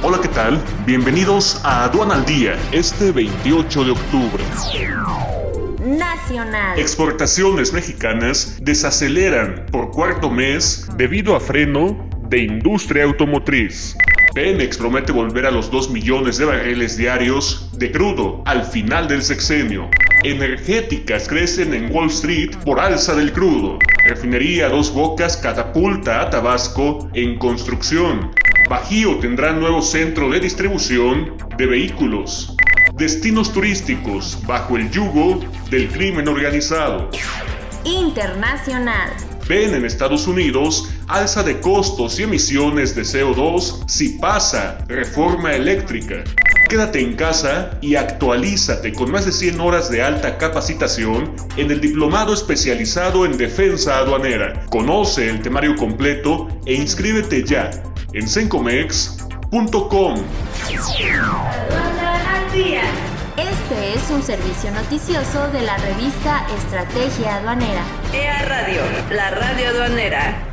Hola, ¿qué tal? Bienvenidos a Aduana al Día, este 28 de octubre. Nacional. Exportaciones mexicanas desaceleran por cuarto mes debido a freno de industria automotriz. Pemex promete volver a los 2 millones de barriles diarios de crudo al final del sexenio. Energéticas crecen en Wall Street por alza del crudo. Refinería Dos Bocas catapulta a Tabasco en construcción. Bajío tendrá nuevo centro de distribución de vehículos. Destinos turísticos bajo el yugo del crimen organizado. Internacional. Ven en Estados Unidos alza de costos y emisiones de CO2 si pasa reforma eléctrica. Quédate en casa y actualízate con más de 100 horas de alta capacitación en el Diplomado Especializado en Defensa Aduanera. Conoce el temario completo e inscríbete ya en sencomex.com. Este es un servicio noticioso de la revista Estrategia Aduanera. EA Radio, la radio aduanera.